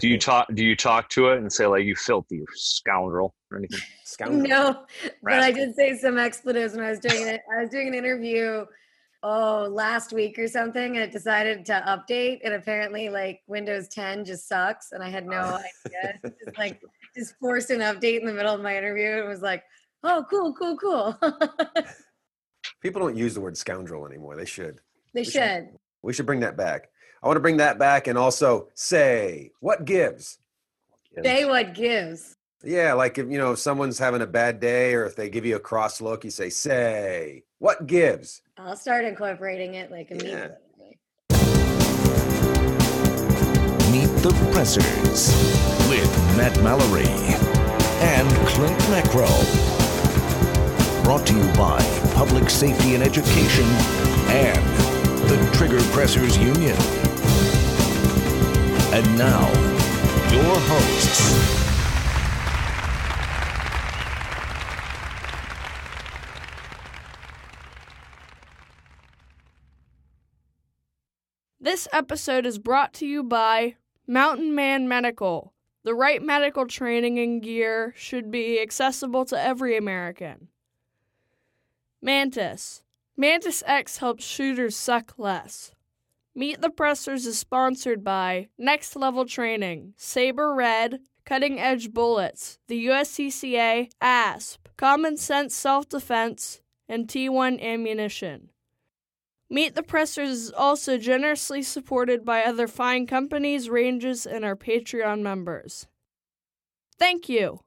Do you talk? Do you talk to it and say like "you filthy scoundrel" or anything? Scoundrel. No, but I did say some expletives when I was doing it. I was doing an interview oh last week or something and it decided to update and apparently like windows 10 just sucks and i had no oh. idea just like just forced an update in the middle of my interview and was like oh cool cool cool people don't use the word scoundrel anymore they should they we should. should we should bring that back i want to bring that back and also say what gives say what gives yeah like if you know if someone's having a bad day or if they give you a cross look you say say what gives I'll start incorporating it like immediately. Yeah. Meet the Pressers with Matt Mallory and Clint Macro. Brought to you by Public Safety and Education and the Trigger Pressers Union. And now, your hosts. This episode is brought to you by Mountain Man Medical. The right medical training and gear should be accessible to every American. Mantis. Mantis X helps shooters suck less. Meet the Pressers is sponsored by Next Level Training, Sabre Red, Cutting Edge Bullets, the USCCA, ASP, Common Sense Self Defense, and T1 Ammunition. Meet the Pressers is also generously supported by other fine companies, ranges, and our Patreon members. Thank you.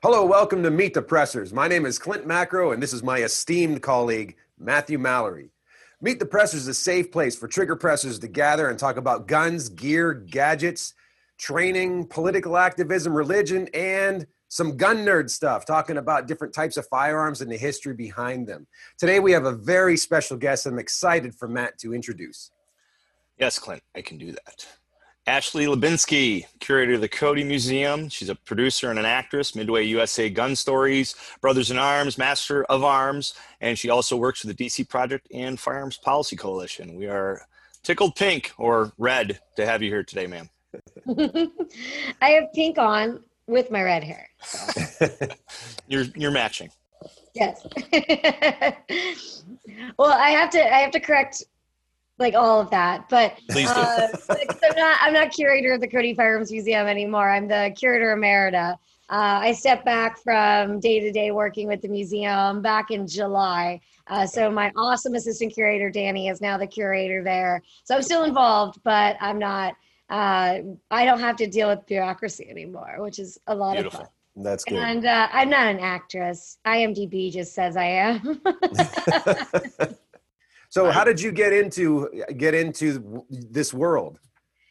Hello, welcome to Meet the Pressers. My name is Clint Macro, and this is my esteemed colleague, Matthew Mallory. Meet the Pressers is a safe place for trigger pressers to gather and talk about guns, gear, gadgets, training, political activism, religion, and some gun nerd stuff, talking about different types of firearms and the history behind them. Today, we have a very special guest I'm excited for Matt to introduce. Yes, Clint, I can do that. Ashley Hlebinsky, curator of the Cody Museum. She's a producer and an actress, Midway USA Gun Stories, Brothers in Arms, Master of Arms, and she also works for the DC Project and Firearms Policy Coalition. We are tickled pink or red to have you here today, ma'am. I have pink on with my red hair. So. you're you're matching. Yes. well, I have to I have to correct like all of that, but uh, I'm not I'm not curator of the Cody Firearms Museum anymore. I'm the curator emerita. Uh, I stepped back from day to day working with the museum back in July. Uh, so my awesome assistant curator Danny is now the curator there. So I'm still involved, but I'm not uh, I don't have to deal with bureaucracy anymore, which is a lot Beautiful. of fun. That's good. And uh, I'm not an actress. IMDb just says I am. so, how did you get into get into this world?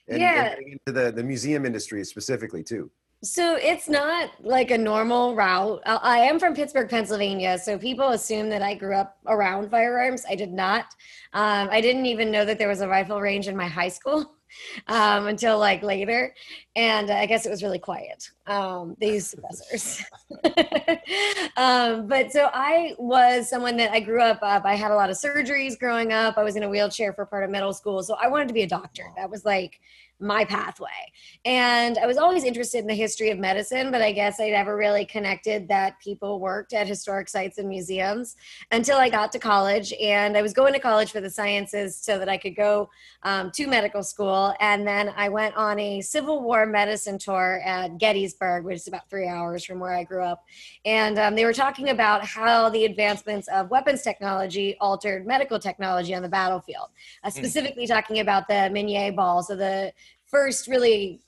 And, yeah, and into the the museum industry specifically too. So it's not like a normal route. I am from Pittsburgh, Pennsylvania, so people assume that I grew up around firearms. I did not. Um, I didn't even know that there was a rifle range in my high school um, until like later. And I guess it was really quiet. Um, they used suppressors. um, but so I was someone that I grew up, up. I had a lot of surgeries growing up. I was in a wheelchair for part of middle school. So I wanted to be a doctor. That was like my pathway. And I was always interested in the history of medicine, but I guess I never really connected that people worked at historic sites and museums until I got to college. And I was going to college for the sciences so that I could go um, to medical school. And then I went on a Civil War medicine tour at Gettysburg, which is about three hours from where I grew up. And um, they were talking about how the advancements of weapons technology altered medical technology on the battlefield, uh, hmm. specifically mm. talking about the Minié ball, so the first really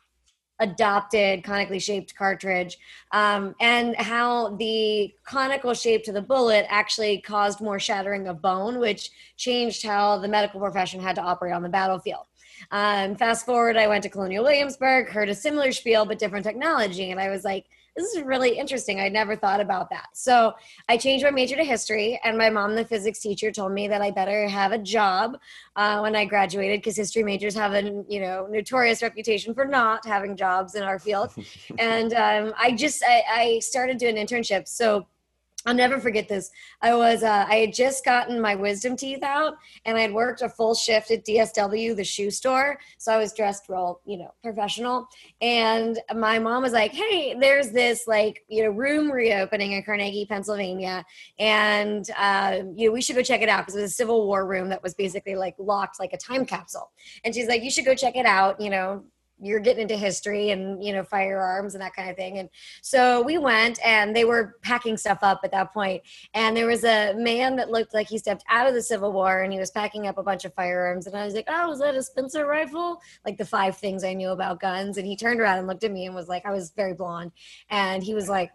adopted conically shaped cartridge um, and how the conical shape to the bullet actually caused more shattering of bone which changed how the medical profession had to operate on the battlefield. Um, fast forward i went to colonial williamsburg heard a similar spiel but different technology and i was like this is really interesting. I never thought about that. So I changed my major to history, and my mom, the physics teacher, told me that I better have a job uh, when I graduated because history majors have a you know notorious reputation for not having jobs in our field. and um, I just I, I started doing internships. So I'll never forget this. I was uh, I had just gotten my wisdom teeth out, and I had worked a full shift at DSW, the shoe store. So I was dressed real, you know, professional. And my mom was like, "Hey, there's this like you know room reopening in Carnegie, Pennsylvania, and uh, you know we should go check it out because it was a Civil War room that was basically like locked like a time capsule." And she's like, "You should go check it out. You know, you're getting into history and you know firearms and that kind of thing. And so we went and they were packing stuff up at that point. And there was a man that looked like he stepped out of the civil war and he was packing up a bunch of firearms. And i was like oh is that a spencer rifle? Like the five things i knew about guns. And he turned around and looked at me and was like i was very blonde. And he was like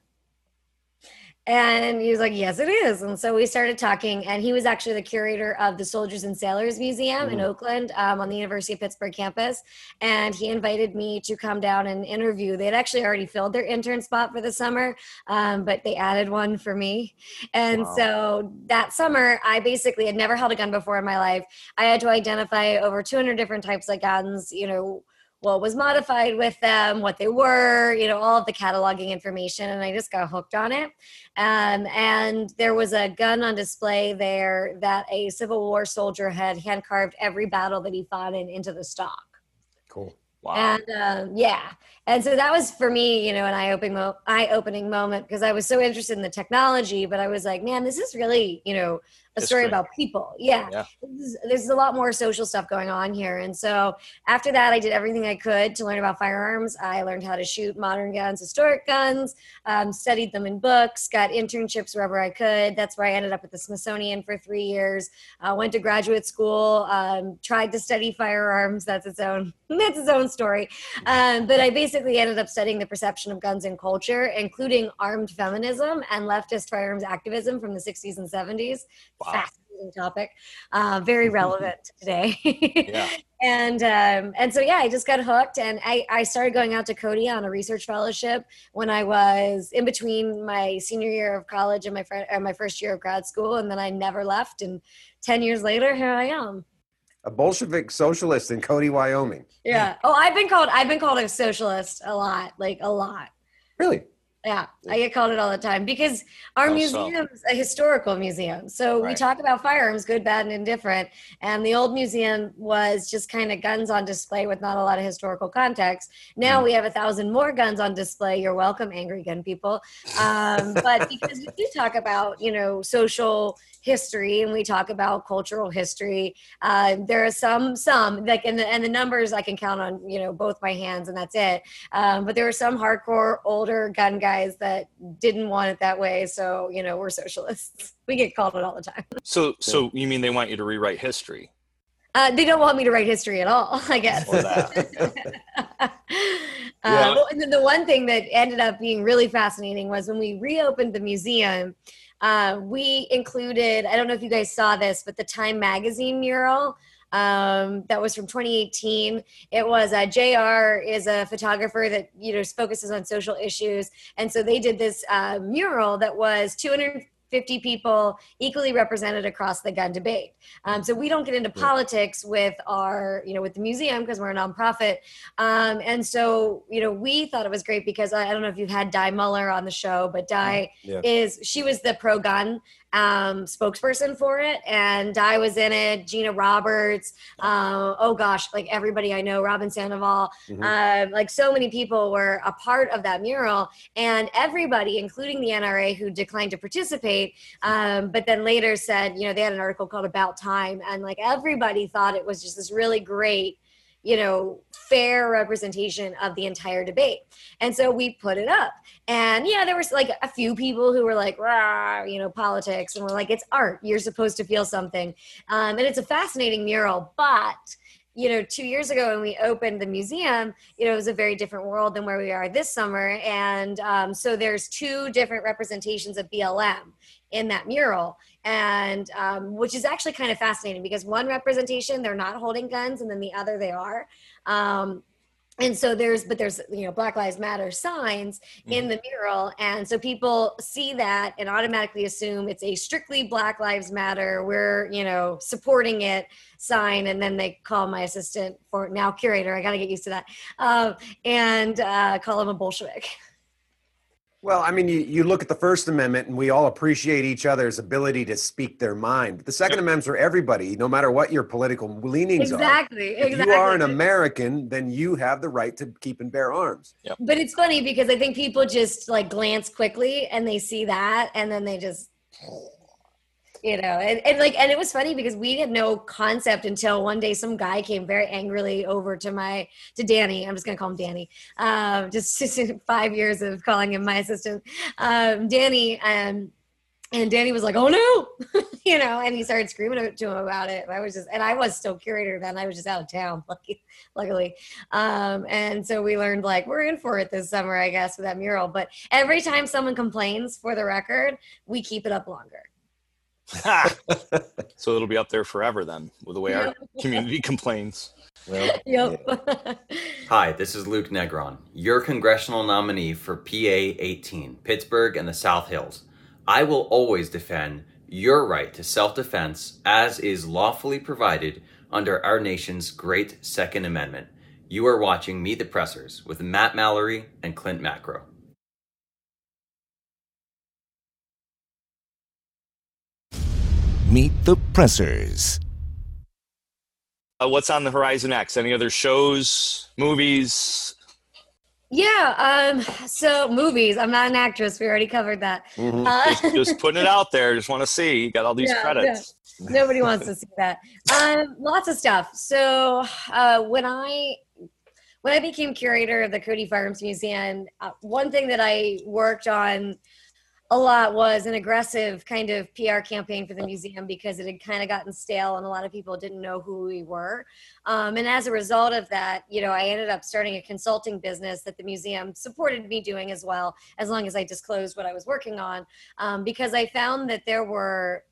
and he was like, Yes, it is. And so we started talking. And he was actually the curator of the Soldiers and Sailors Museum mm-hmm. in Oakland um, on the University of Pittsburgh campus. And he invited me to come down and interview. They had actually already filled their intern spot for the summer, um, but they added one for me. And wow. so that summer, I basically had never held a gun before in my life. I had to identify over 200 different types of guns, you know what was modified with them, what they were, you know, all of the cataloging information. And I just got hooked on it. Um, and there was a gun on display there that a Civil War soldier had hand carved every battle that he fought in into the stock. Cool. Wow. And um, yeah, and so that was for me, you know, an eye-opening, mo- eye-opening moment because I was so interested in the technology, but I was like, man, this is really, you know, a story about people. Yeah. yeah. There's a lot more social stuff going on here. And so after that, I did everything I could to learn about firearms. I learned how to shoot modern guns, historic guns, um, studied them in books, got internships wherever I could. That's where I ended up at the Smithsonian for three years. Uh, went to graduate school, um, tried to study firearms. That's its own, that's its own story. Um, but I basically ended up studying the perception of guns in culture, including armed feminism and leftist firearms activism from the 60s and 70s wow. Fascinating topic, uh, very relevant today. yeah. And um, and so yeah, I just got hooked, and I I started going out to Cody on a research fellowship when I was in between my senior year of college and my fr- my first year of grad school, and then I never left. And ten years later, here I am a Bolshevik socialist in Cody, Wyoming. Yeah. Oh, I've been called I've been called a socialist a lot, like a lot. Really? Yeah, I get called it all the time because our museum is a historical museum. So right. we talk about firearms, good, bad, and indifferent. And the old museum was just kind of guns on display with not a lot of historical context. Now mm. we have a thousand more guns on display. You're welcome, angry gun people. Um, but because we do talk about, you know, social history and we talk about cultural history uh, there are some some like and the, and the numbers i can count on you know both my hands and that's it. Um, but there are some hardcore older gun guys that didn't want it that way so you know we're socialists. We get called it all the time. So so you mean they want you to rewrite history? Uh, they don't want me to write history at all, I guess. uh, well, and then the one thing that ended up being really fascinating was when we reopened the museum, uh, we included, I don't know if you guys saw this, but the Time Magazine mural um, that was from 2018. It was uh, JR is a photographer that you know focuses on social issues, and so they did this uh, mural that was 200 50 people equally represented across the gun debate. Um, so we don't get into politics with our, you know, with the museum because we're a nonprofit. Um, and so, you know, we thought it was great because I, I, don't know if you've had Di Muller on the show, but Di yeah. is, she was the pro gun um, spokesperson for it, and I was in it. Gina Roberts, uh, oh gosh, like everybody I know, Robyn Sandoval, mm-hmm. uh, like so many people were a part of that mural, and everybody, including the NRA, who declined to participate, um, but then later said, you know, they had an article called "About Time," and like everybody thought it was just this really great you know, fair representation of the entire debate. And so we put it up. And yeah, there was like a few people who were like, Rah, you know, politics. And we're like, it's art. You're supposed to feel something. Um, and it's a fascinating mural. But, you know, two years ago when we opened the museum, you know, it was a very different world than where we are this summer. And um, so there's two different representations of BLM in that mural. And um, which is actually kind of fascinating because one representation they're not holding guns and then the other they are. Um, and so there's but there's you know black lives matter signs mm-hmm. in the mural. And so people see that and automatically assume it's a strictly black lives matter we're you know supporting it sign. And then they call my assistant for now curator i got to get used to that um, and uh, call him a bolshevik Well, I mean, you, you look at the First Amendment, and we all appreciate each other's ability to speak their mind. But the Second Yep. Amendment's for everybody, no matter what your political leanings are. Exactly. If exactly. you are an American, then you have the right to keep and bear arms. But it's funny because I think people just like glance quickly and they see that and then they just you know and, and like and it was funny because we had no concept until one day some guy came very angrily over to my to danny i'm just gonna call him danny um just, just five years of calling him my assistant um danny um and Danny was like, "Oh no," you know, and he started screaming to him about it. And I was just, and I was still curator then. I was just out of town, luckily. Um, and so we learned like we're in for it this summer, I guess, with that mural. But every time someone complains, for the record, we keep it up longer. so it'll be up there forever then, with the way our community complains. Well, Yep. Hi, this is Luke Negron, your congressional nominee for PA 18, Pittsburgh and the South Hills. I will always defend your right to self defense as is lawfully provided under our nation's great Second Amendment. You are watching Meet the Pressers with Matt Mallory and Clint Macro. Meet the Pressers. Uh, what's on the horizon next? Any other shows, movies? yeah. Um. So movies. I'm not an actress. We already covered that. mhm. Uh, Just, just putting it out there. Just want to see. You got all these Yeah, credits. Nobody wants to see that. Um, lots of stuff. So uh, when I when I became curator of the Cody Firearms Museum, uh, one thing that I worked on a lot was an aggressive kind of PR campaign for the museum because it had kind of gotten stale and a lot of people didn't know who we were. Um, and as a result of that, you know, I ended up starting a consulting business that the museum supported me doing as well, as long as I disclosed what I was working on, um, because I found that there were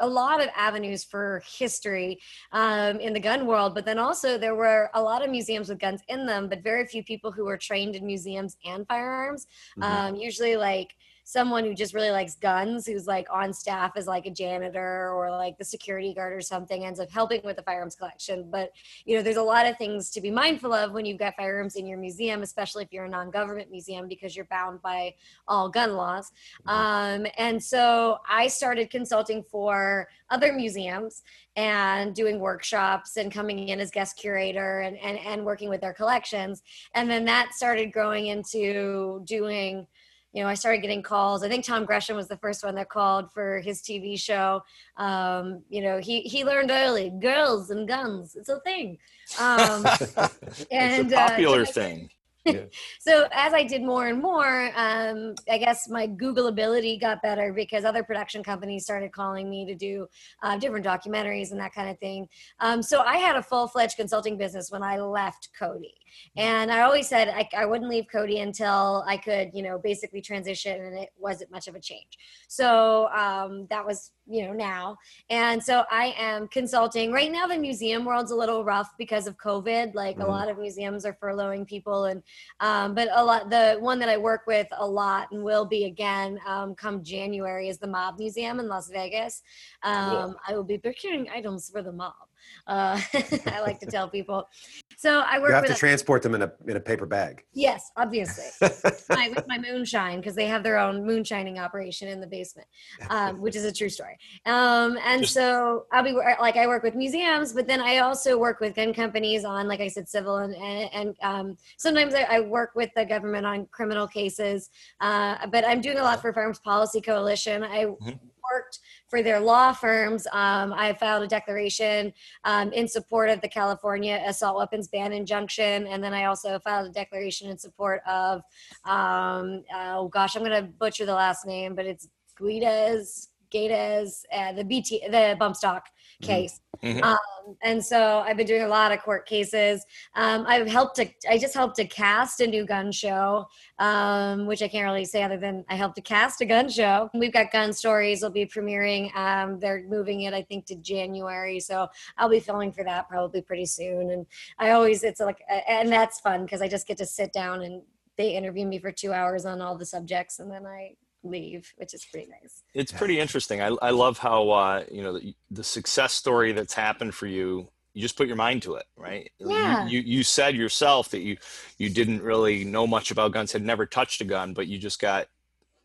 a lot of avenues for history um, in the gun world, but then also there were a lot of museums with guns in them, but very few people who were trained in museums and firearms. Mhm. Um, usually, like someone who just really likes guns, who's like on staff as like a janitor or like the security guard or something, ends up helping with the firearms collection. But you know, there's a lot of things to be mindful of when you've got firearms in your museum, especially if you're a non-government museum, because you're bound by all gun laws. Um, and so I started consulting for other museums and doing workshops and coming in as guest curator and, and, and working with their collections. And then that started growing into doing, you know, I started getting calls. I think Tom Gresham was the first one that called for his TV show. Um, you know, he, he learned early girls and guns. It's a thing. Um, and it's uh, a popular so I- thing. so as I did more and more, um, I guess my Google ability got better because other production companies started calling me to do uh, different documentaries and that kind of thing. Um, so I had a full fledged consulting business when I left Cody, and I always said I, I wouldn't leave Cody until I could, you know, basically transition, and it wasn't much of a change. So um, that was, you know, now, and so I am consulting right now. The museum world's a little rough because of COVID. Like Mhm. a lot of museums are furloughing people and um, but a lot the one that i work with a lot and will be again um, come january is the mob museum in las vegas um, i will be procuring items for the mob uh, i like to tell people so i work You have with to transport them in a in a paper bag. yes obviously my, with my moonshine because they have their own moonshining operation in the basement, um, which is a true story. Um, and so I'll be like I work with museums, but then I also work with gun companies on, like I said, civil and and, and um, sometimes I, I work with the government on criminal cases. Uh, but I'm doing a lot for Firearms Policy Coalition. I Mhm. worked for their law firms. Um, I filed a declaration um, in support of the California assault weapons ban injunction, and then I also filed a declaration in support of um, oh gosh, I'm gonna butcher the last name, but it's Guides, Gaides, uh, the BT, the bump stock. Case. Mhm. Um, and so I've been doing a lot of court cases. Um, I've helped to, I just helped to cast a new gun show, um, which I can't really say other than I helped to cast a gun show. We've got gun stories. will be premiering. Um, they're moving it, I think, to January. So I'll be filming for that probably pretty soon. And I always, it's like, and that's fun because I just get to sit down and they interview me for two hours on all the subjects and then I leave, which is pretty nice. It's pretty interesting. I, I love how uh, you know the, the success story that's happened for you. You just put your mind to it, right? You- Yeah. You, you said yourself that you you didn't really know much about guns, had never touched a gun, but you just got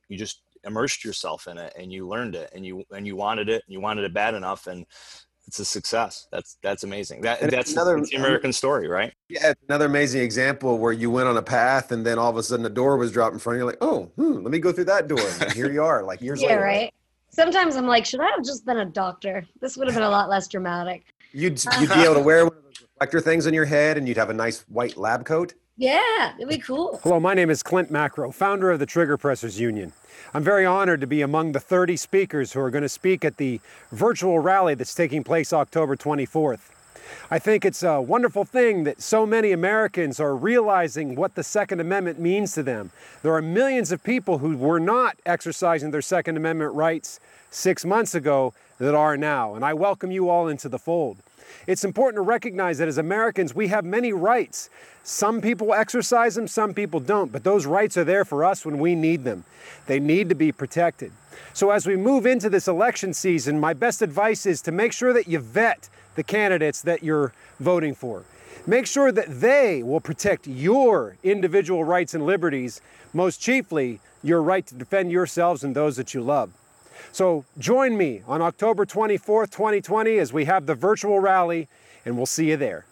you just immersed yourself in it and you learned it and you and you wanted it and you wanted it bad enough and it's a success. That's that's amazing. That And that's another- the American story, right? Yeah, another amazing example where you went on a path and then all of a sudden a door was dropped in front of you. Like, oh, hmm, let me go through that door. And here you are, like years Yeah, later. right. Sometimes I'm like, should I have just been a doctor? This would have been a lot less dramatic. You'd you'd be able to wear one of those reflector things on your head, and you'd have a nice white lab coat. Yeah, it'd be cool. Hello, my name is Clint Macro, founder of the Trigger Pressers Union. I'm very honored to be among the 30 speakers who are going to speak at the virtual rally that's taking place October 24th. I think it's a wonderful thing that so many Americans are realizing what the Second Amendment means to them. There are millions of people who were not exercising their Second Amendment rights six months ago that are now, and I welcome you all into the fold. It's important to recognize that as Americans, we have many rights. Some people exercise them, some people don't, but those rights are there for us when we need them. They need to be protected. So, as we move into this election season, my best advice is to make sure that you vet the candidates that you're voting for. Make sure that they will protect your individual rights and liberties, most chiefly, your right to defend yourselves and those that you love. So join me on October 24th, 2020, as we have the virtual rally, and we'll see you there.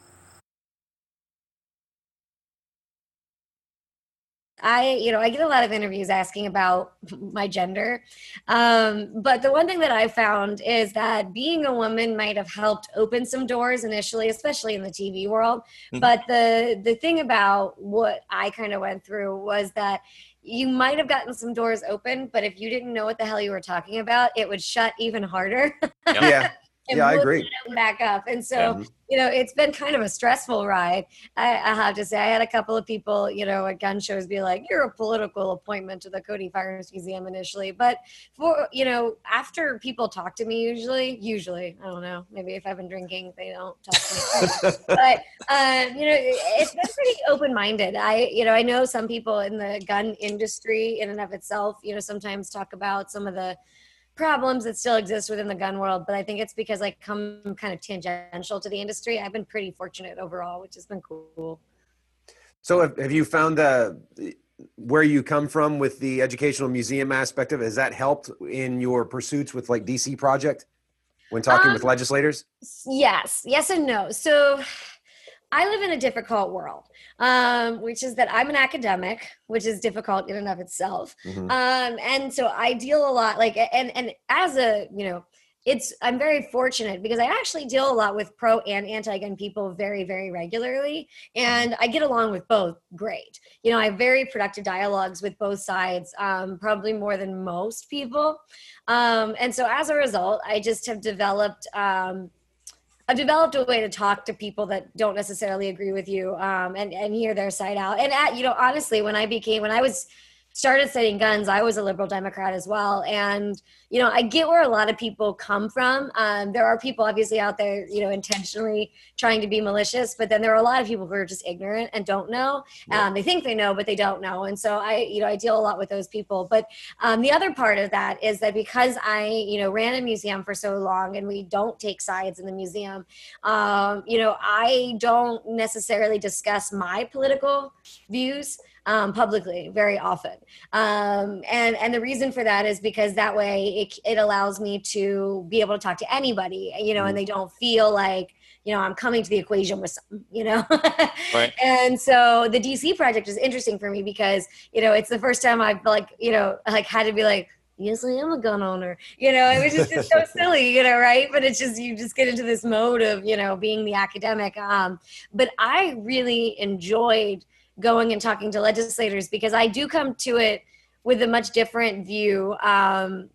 I, you know, I get a lot of interviews asking about my gender. Um, but the one thing that I found is that being a woman might have helped open some doors initially, especially in the TV world. Mhm. But the the thing about what I kind of went through was that you might have gotten some doors open, but if you didn't know what the hell you were talking about, it would shut even harder. Yeah, and Yeah, I agree. back up. And so Yeah. you know, it's been kind of a stressful ride. I, I have to say, I had a couple of people, you know, at gun shows be like, "You're a political appointment to the Cody Firearms Museum" initially, but for you know, after people talk to me, usually, usually, I don't know, maybe if I've been drinking, they don't talk to me. but um, you know, it's been pretty open-minded. I, you know, I know some people in the gun industry, in and of itself, you know, sometimes talk about some of the problems that still exist within the gun world, but I think it's because I come kind of tangential to the industry. I've been pretty fortunate overall, which has been cool. So have, have you found uh, where you come from with the educational museum aspect of it? Has that helped in your pursuits with like DC Project when talking with Um, legislators? Yes, yes and no. So I live in a difficult world, um, which is that I'm an academic, which is difficult in and of itself. Mhm. um and so i deal a lot like and and as a you know it's i'm very fortunate because i actually deal a lot with pro and anti-gun people very very regularly and i get along with both great you know i have very productive dialogues with both sides um, probably more than most people um, and so as a result i just have developed um, I've developed a way to talk to people that don't necessarily agree with you um, and, and hear their side out. And at, you know, honestly, when I became, when I was started studying guns, I was a liberal Democrat as well. And, you know, I get where a lot of people come from. Um, there are people obviously out there, you know, intentionally trying to be malicious, but then there are a lot of people who are just ignorant and don't know. Yeah. Um, they think they know, but they don't know. And so I, you know, I deal a lot with those people. But um, the other part of that is that because I, you know, ran a museum for so long and we don't take sides in the museum, um, you know, I don't necessarily discuss my political views um, publicly very often. Um, and, and the reason for that is because that way it, it allows me to be able to talk to anybody, you know, and they don't feel like, you know, I'm coming to the equation with some, you know. Right. And so the DC project is interesting for me because, you know, it's the first time I've like, you know, like had to be like, yes, I am a gun owner. You know, it was just it's so silly, you know, right? But it's just you just get into this mode of, you know, being the academic. Um, but I really enjoyed going and talking to legislators because I do come to it with a much different view. Um,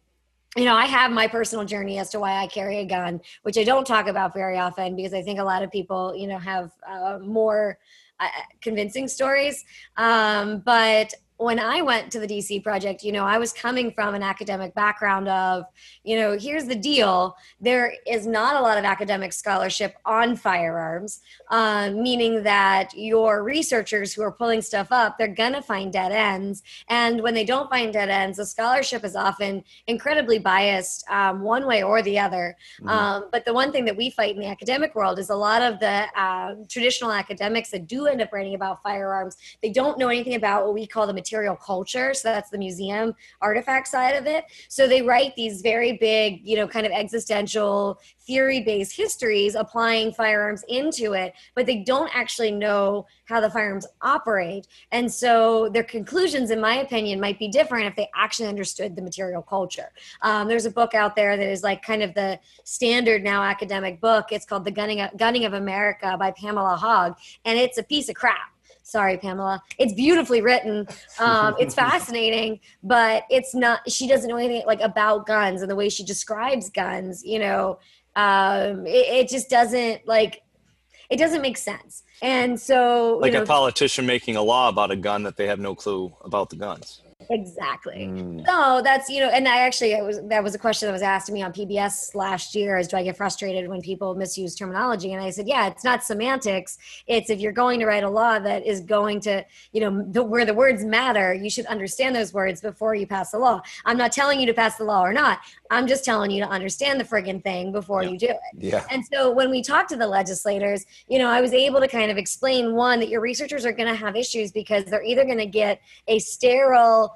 you know, I have my personal journey as to why I carry a gun, which I don't talk about very often because I think a lot of people, you know, have uh, more uh, convincing stories. Um, but when I went to the DC project, you know, I was coming from an academic background of, you know, here's the deal. There is not a lot of academic scholarship on firearms, um, meaning that your researchers who are pulling stuff up, they're going to find dead ends. And when they don't find dead ends, the scholarship is often incredibly biased um, one way or the other. Mhm. Um, but the one thing that we fight in the academic world is a lot of the uh, traditional academics that do end up writing about firearms, they don't know anything about what we call the material culture. So that's the museum artifact side of it. So they write these very big, you know, kind of existential theory based histories applying firearms into it, but they don't actually know how the firearms operate. And so their conclusions, in my opinion, might be different if they actually understood the material culture. Um, there's a book out there that is like kind of the standard now academic book. It's called The Gunning of, Gunning of America by Pamela Haag, and it's a piece of crap sorry pamela. It's beautifully written. Um, it's fascinating but it's not she doesn't know anything like about guns and the way she describes guns you know? Um, it, it, just doesn't like it doesn't make sense. And so like know, a politician making a law about a gun that they have no clue about the guns Exactly. Mm. So that's you know, and I actually it was that was a question that was asked to me on PBS last year: is do I get frustrated when people misuse terminology? And I said, yeah, it's not semantics. It's if you're going to write a law that is going to you know the, where the words matter, you should understand those words before you pass the law. I'm not telling you to pass the law or not. I'm just telling you to understand the friggin' thing before yeah. you do it. Yeah. And so when we talk to the legislators, you know, I was able to kind of explain one that your researchers are going to have issues because they're either going to get a sterile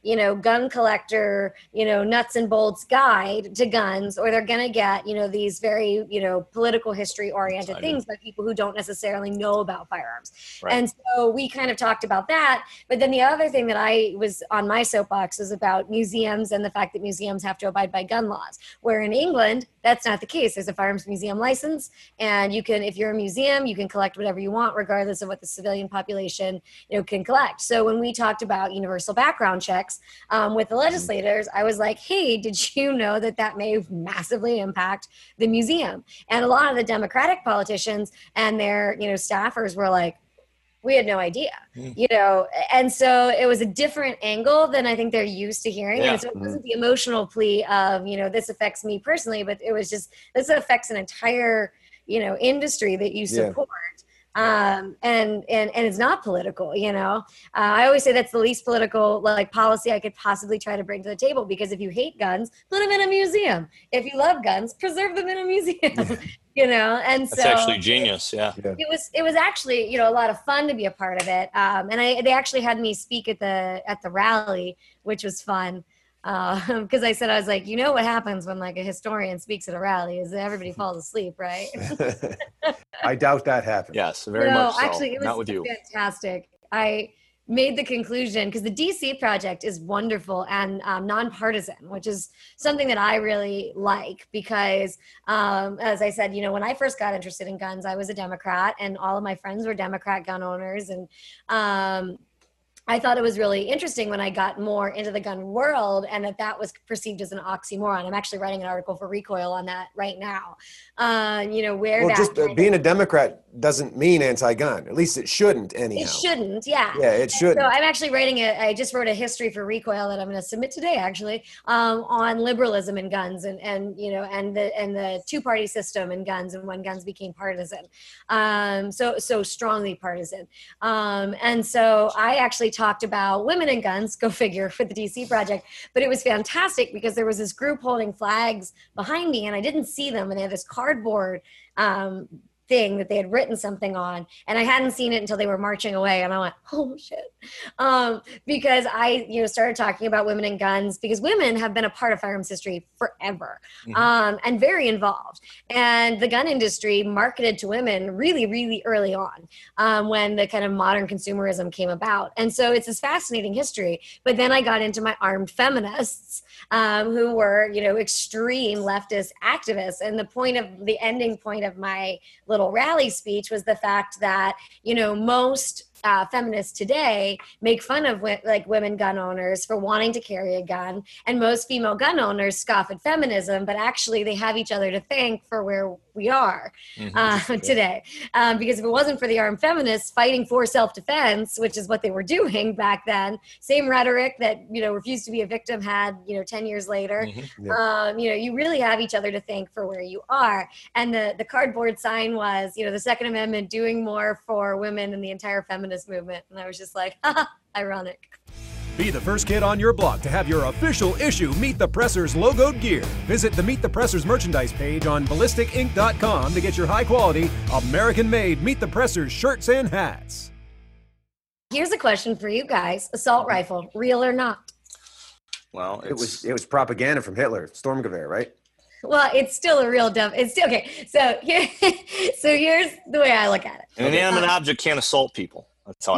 you know, gun collector, you know, nuts and bolts guide to guns, or they're going to get, you know, these very, you know, political history oriented things by people who don't necessarily know about firearms. Right. And so we kind of talked about that. But then the other thing that I was on my soapbox was about museums and the fact that museums have to abide by gun laws, where in England, that's not the case. There's a firearms museum license, and you can, if you're a museum, you can collect whatever you want, regardless of what the civilian population, you know, can collect. So when we talked about universal background checks um, with the mm-hmm. legislators, I was like, "Hey, did you know that that may massively impact the museum?" And a lot of the Democratic politicians and their, you know, staffers were like, we had no idea mm. you know and so it was a different angle than i think they're used to hearing yeah. and so it wasn't the emotional plea of you know this affects me personally but it was just this affects an entire you know industry that you support yeah um, and and and it's not political. You know, uh, I always say that's the least political like policy I could possibly try to bring to the table because if you hate guns, put them in a museum. If you love guns, preserve them in a museum. you know and so That's so actually genius yeah. it was it was actually you know a lot of fun to be a part of it um, and i they actually had me speak at the at the rally which was fun because uh, I said I was like, you know what happens when like a historian speaks at a rally is everybody falls asleep, right? I doubt that happened. Yes, very no, much. So. Actually, it was fantastic. I made the conclusion because the DC project is wonderful and um, nonpartisan, which is something that I really like because, um, as I said, you know, when I first got interested in guns, I was a Democrat and all of my friends were Democrat gun owners. And um, I thought it was really interesting when I got more into the gun world and that that was perceived as an oxymoron. I'm actually writing an article for Recoil on that right now. Uh, you know, where well, just uh, being a Democrat doesn't mean anti-gun. At least it shouldn't anyhow. It shouldn't, yeah. Yeah, it should. So I'm actually writing a, I just wrote a history for Recoil that I'm going to submit today actually um, on liberalism and guns and, and, you know, and the, and the two-party system and guns and when guns became partisan. Um, so, so strongly partisan. Um, and so I actually talked about women and guns, go figure, for the DC project. But it was fantastic because there was this group holding flags behind me, and I didn't see them, and they had this cardboard um, thing that they had written something on and i hadn't seen it until they were marching away and i went oh shit. Um, because i you know started talking about women and guns because women have been a part of firearms history forever mm-hmm. um, and very involved. And the gun industry marketed to women really really early on um, when the kind of modern consumerism came about. And so it's this fascinating history but then i got into my armed feminists um, who were you know extreme leftist activists. And the point of the ending point of my little rally speech was the fact that you know most uh, feminists today make fun of like women gun owners for wanting to carry a gun, and most female gun owners scoff at feminism, but actually they have each other to thank for where we are mm-hmm. uh, today. Um, because if it wasn't for the armed feminists fighting for self-defense, which is what they were doing back then, same rhetoric that you know refused to be a victim had you know ten years later. Mm-hmm. Yeah. Um, you know, you really have each other to thank for where you are. And the the cardboard sign was you know the Second Amendment doing more for women and the entire feminist feminist movement. And I was just like, ironic. Be the first kid on your block to have your official issue Meet the Pressers logoed gear. Visit the Meet the Pressers merchandise page on ballisticink.com to get your high quality, American made Meet the Pressers shirts and hats. here's a question for you guys: assault rifle, real or not? Well, It was it was propaganda from Hitler, Sturmgewehr, right? Well, it's still a real dumb. It's still okay. So here, so here's the way I look at it. an inanimate object can't assault people.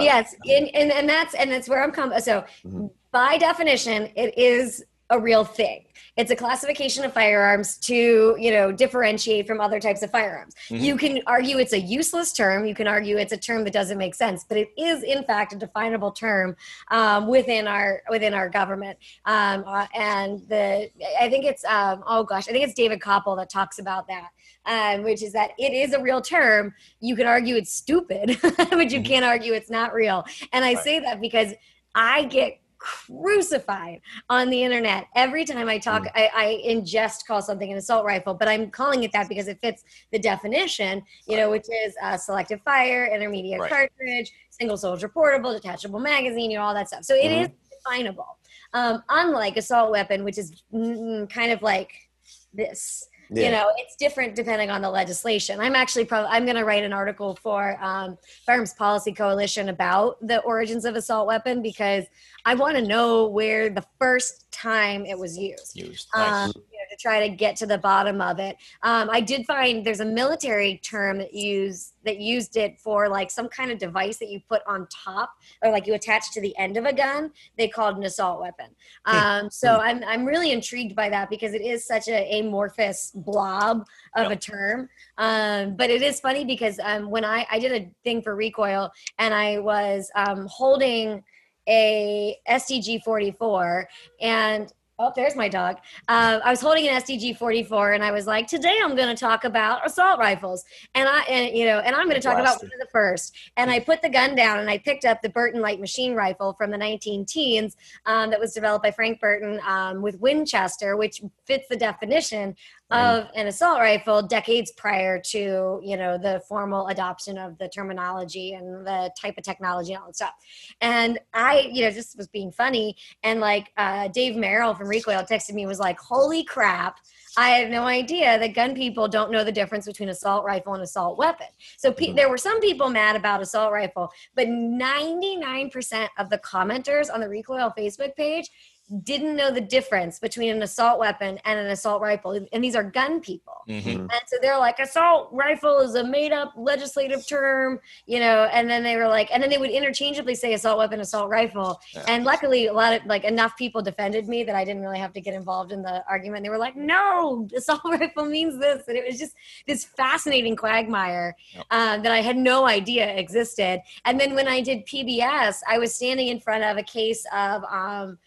Yes, and, and and that's and that's where I'm coming. So, Mhm. by definition, it is a real thing. It's a classification of firearms to you know differentiate from other types of firearms. Mhm. You can argue it's a useless term. You can argue it's a term that doesn't make sense, but it is in fact a definable term um, within our within our government. Um, uh, and the I think it's um, oh gosh, I think it's David Kopel that talks about that. Um, which is that it is a real term. You can argue it's stupid, but you Mhm. can't argue it's not real. And I Right. say that because I get crucified on the internet every time I talk. I, I ingest call something an assault rifle, but I'm calling it that because it fits the definition, you know, which is uh, selective fire, intermediate Right. cartridge, single soldier portable, detachable magazine, you know, all that stuff. So it is definable. Um, unlike assault weapon, which is mm, kind of like this you know it's different depending on the legislation i'm actually probably i'm going to write an article for um, firearms policy coalition about the origins of assault weapon because i want to know where the first time it was used used. um, Nice. To try to get to the bottom of it. Um, I did find there's a military term that used that used it for like some kind of device that you put on top or like you attach to the end of a gun. They called an assault weapon. Um, so I'm I'm really intrigued by that because it is such a amorphous blob of a term. Um, but it is funny because um, when I I did a thing for Recoil and I was um, holding a StG 44 and Oh, there's my dog. Uh, I was holding an StG 44, and I was like, "Today I'm going to talk about assault rifles, and I, and you know, and I'm going to talk about one of the first. And I put the gun down, and I picked up the Burton light machine rifle from the 19 teens um, that was developed by Frank Burton um, with Winchester, which fits the definition of an assault rifle decades prior to you know the formal adoption of the terminology and the type of technology and all that stuff. And I, you know, just was being funny. And like uh, Dave Merrill from Recoil texted me was like, "Holy crap! I have no idea that gun people don't know the difference between assault rifle and assault weapon." So pe- there were some people mad about assault rifle, but 99% of the commenters on the Recoil Facebook page didn't know the difference between an assault weapon and an assault rifle. And these are gun people. Mhm. And so they're like, assault rifle is a made up legislative term, you know, and then they were like, and then they would interchangeably say assault weapon, assault rifle. Yeah. And luckily, a lot of like enough people defended me that I didn't really have to get involved in the argument. They were like, no, assault rifle means this. And it was just this fascinating quagmire Yep. uh, that I had no idea existed. And then when I did PBS, I was standing in front of a case of, um,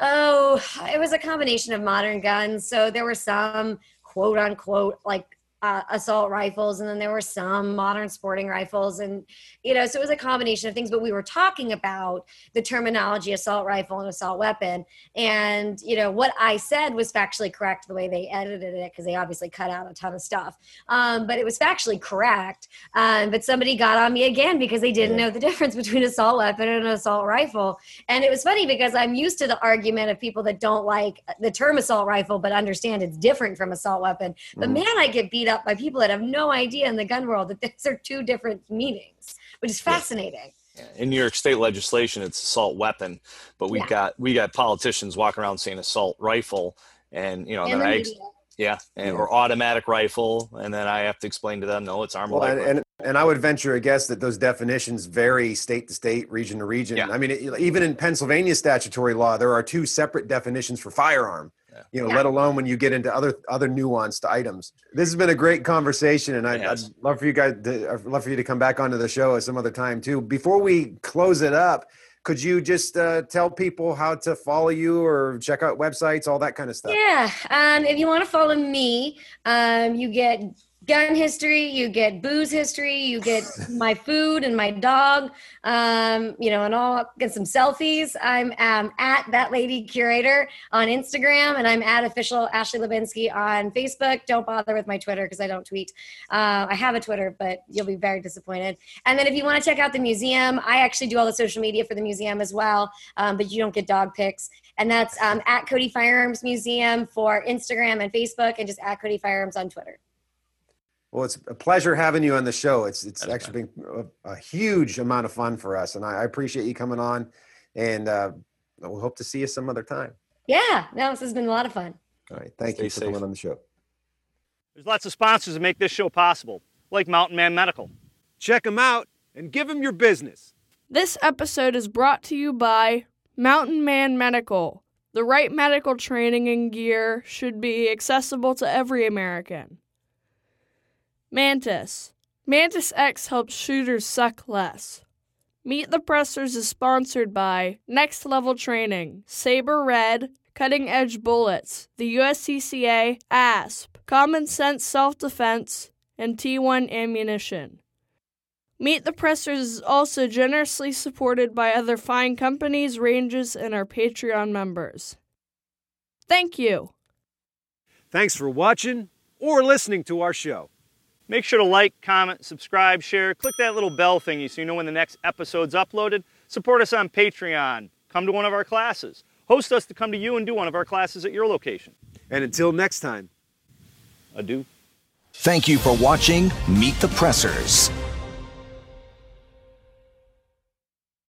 oh, it was a combination of modern guns. So there were some quote unquote like uh, assault rifles, and then there were some modern sporting rifles, and you know, so it was a combination of things. But we were talking about the terminology assault rifle and assault weapon, and you know, what I said was factually correct the way they edited it because they obviously cut out a ton of stuff. Um, but it was factually correct. Um, but somebody got on me again because they didn't know the difference between assault weapon and an assault rifle. And it was funny because I'm used to the argument of people that don't like the term assault rifle but understand it's different from assault weapon. But Mhm. man, I get beat up by people that have no idea in the gun world that these are two different meanings, which is fascinating. in New York state legislation, it's assault weapon, but we Yeah. got we got politicians walking around saying assault rifle, and you know, And then the I ex- yeah, and, Yeah. or automatic rifle, and then I have to explain to them, no, it's armed Well, and, and and I would venture a guess that those definitions vary state to state, region to region. Yeah. I mean, it, even in Pennsylvania statutory law, there are two separate definitions for firearm. Yeah. You know, Yeah. let alone when you get into other other nuanced items. This has been a great conversation, and I, It I'd has. love for you guys. To, I'd love for you to come back onto the show at some other time too. Before we close it up, could you just uh, tell people how to follow you or check out websites, all that kind of stuff? Yeah. Um, if you want to follow me, um, you get gun history, you get booze history, you get my food and my dog, um, you know, and all get some selfies. I'm um, at that lady curator on Instagram, and I'm at official Ashley Hlebinsky on Facebook. Don't bother with my Twitter because I don't tweet. Uh, I have a Twitter, but you'll be very disappointed. And then if you want to check out the museum, I actually do all the social media for the museum as well, um, but you don't get dog pics. And that's um, at Cody Firearms Museum for Instagram and Facebook, and just at Cody Firearms on Twitter. Well, it's a pleasure having you on the show. It's it's actually been a, a, huge amount of fun for us, and I, I appreciate you coming on. And uh, we'll hope to see you some other time. Yeah, no, this has been a lot of fun. All right, thank Stay you for safe. coming on the show. There's lots of sponsors that make this show possible, like Mountain Man Medical. Check them out and give them your business. This episode is brought to you by Mountain Man Medical. The right medical training and gear should be accessible to every American. Mantis. Mantis X helps shooters suck less. Meet the Pressers is sponsored by Next Level Training, Sabre Red, Cutting Edge Bullets, the USCCA, ASP, Common Sense Self Defense, and T1 Ammunition. Meet the Pressers is also generously supported by other fine companies, ranges, and our Patreon members. Thank you. Thanks for watching or listening to our show. Make sure to like, comment, subscribe, share. Click that little bell thingy so you know when the next episode's uploaded. Support us on Patreon. Come to one of our classes. Host us to come to you and do one of our classes at your location. And until next time. Adieu. Thank you for watching Meet the Pressers.